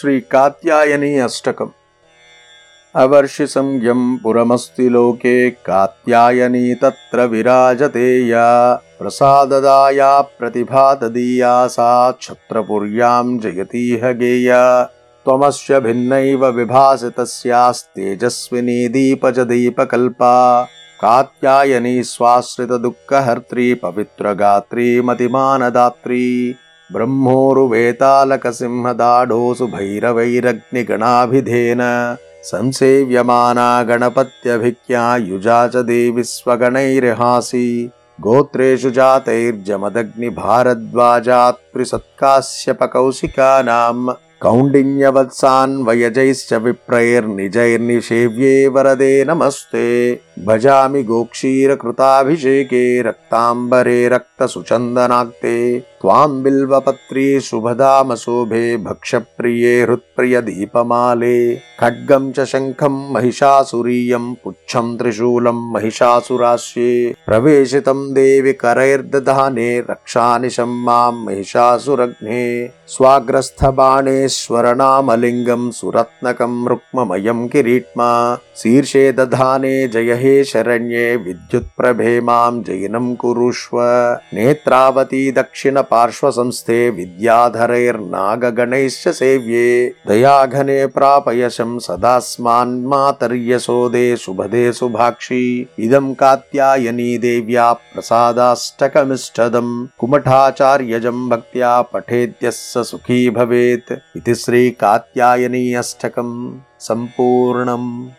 श्रीकात्यायनी अष्टकम्। अवर्षिसंज्ञम् पुरमस्ति लोके कात्यायनी तत्र विराजते या। प्रसाददाया प्रतिभा तदीया सा छत्रपुर्याम् जयतीह गेया। त्वमस्य भिन्नैव विभासि तस्यास्तेजस्विनी दीपकल्पा कात्यायनी स्वाश्रितदुःखहर्त्री पवित्रगात्री मतिमानदात्री ब्रह्मोरुवेतालकसिंहदाढोऽसु भैरवैरग्निगणाभिधेन संसेव्यमाना गणपत्यभिज्ञा युजा च देवि स्वगणैर्हासि गोत्रेषु जातैर्जमदग्निभारद्वाजात्रिसत्कास्यपकौशिकानाम् कौण्डिन्यवत्सान्वयजैश्च विप्रैर्निजैर्निषेव्ये वरदे नमस्ते भजामि गोक्षीरकृताभिषेके रक्ताम्बरे रक्तसुचन्दनाक्ते त्वाम् बिल्वपत्री शुभदामशोभे भक्षप्रिये हृत्प्रियदीपमाले खड्गम् च शङ्खम् महिषासुरीयम् पुच्छम् त्रिशूलम् महिषासुरास्ये प्रवेशितम् देवि करैर्दधाने रक्षानिशम् माम् महिषासुरघ्ने स्वाग्रस्थबाणेश्वरनामलिङ्गम् सुरत्नकम् रुक्ममयम् किरीट्मा शीर्षे दधाने जय हे शरण्ये विद्युत्प्रभे माम् जयिनम् कुरुष्व। नेत्रावती दक्षिणपार्श्वसंस्थे विद्याधरैर्नागगणैश्च सेव्ये। दयाघने प्रापयशम् सदास्मान्मातर्यशोदे शुभदे शुभाक्षी इदम् कात्यायनी देव्या प्रसादाष्टकमिष्टदम् कुमठाचार्यजम् भक्त्या पठेद्यः स सुखी भवेत्। इति श्रीकात्यायनी अष्टकम्। सम्पूर्णम्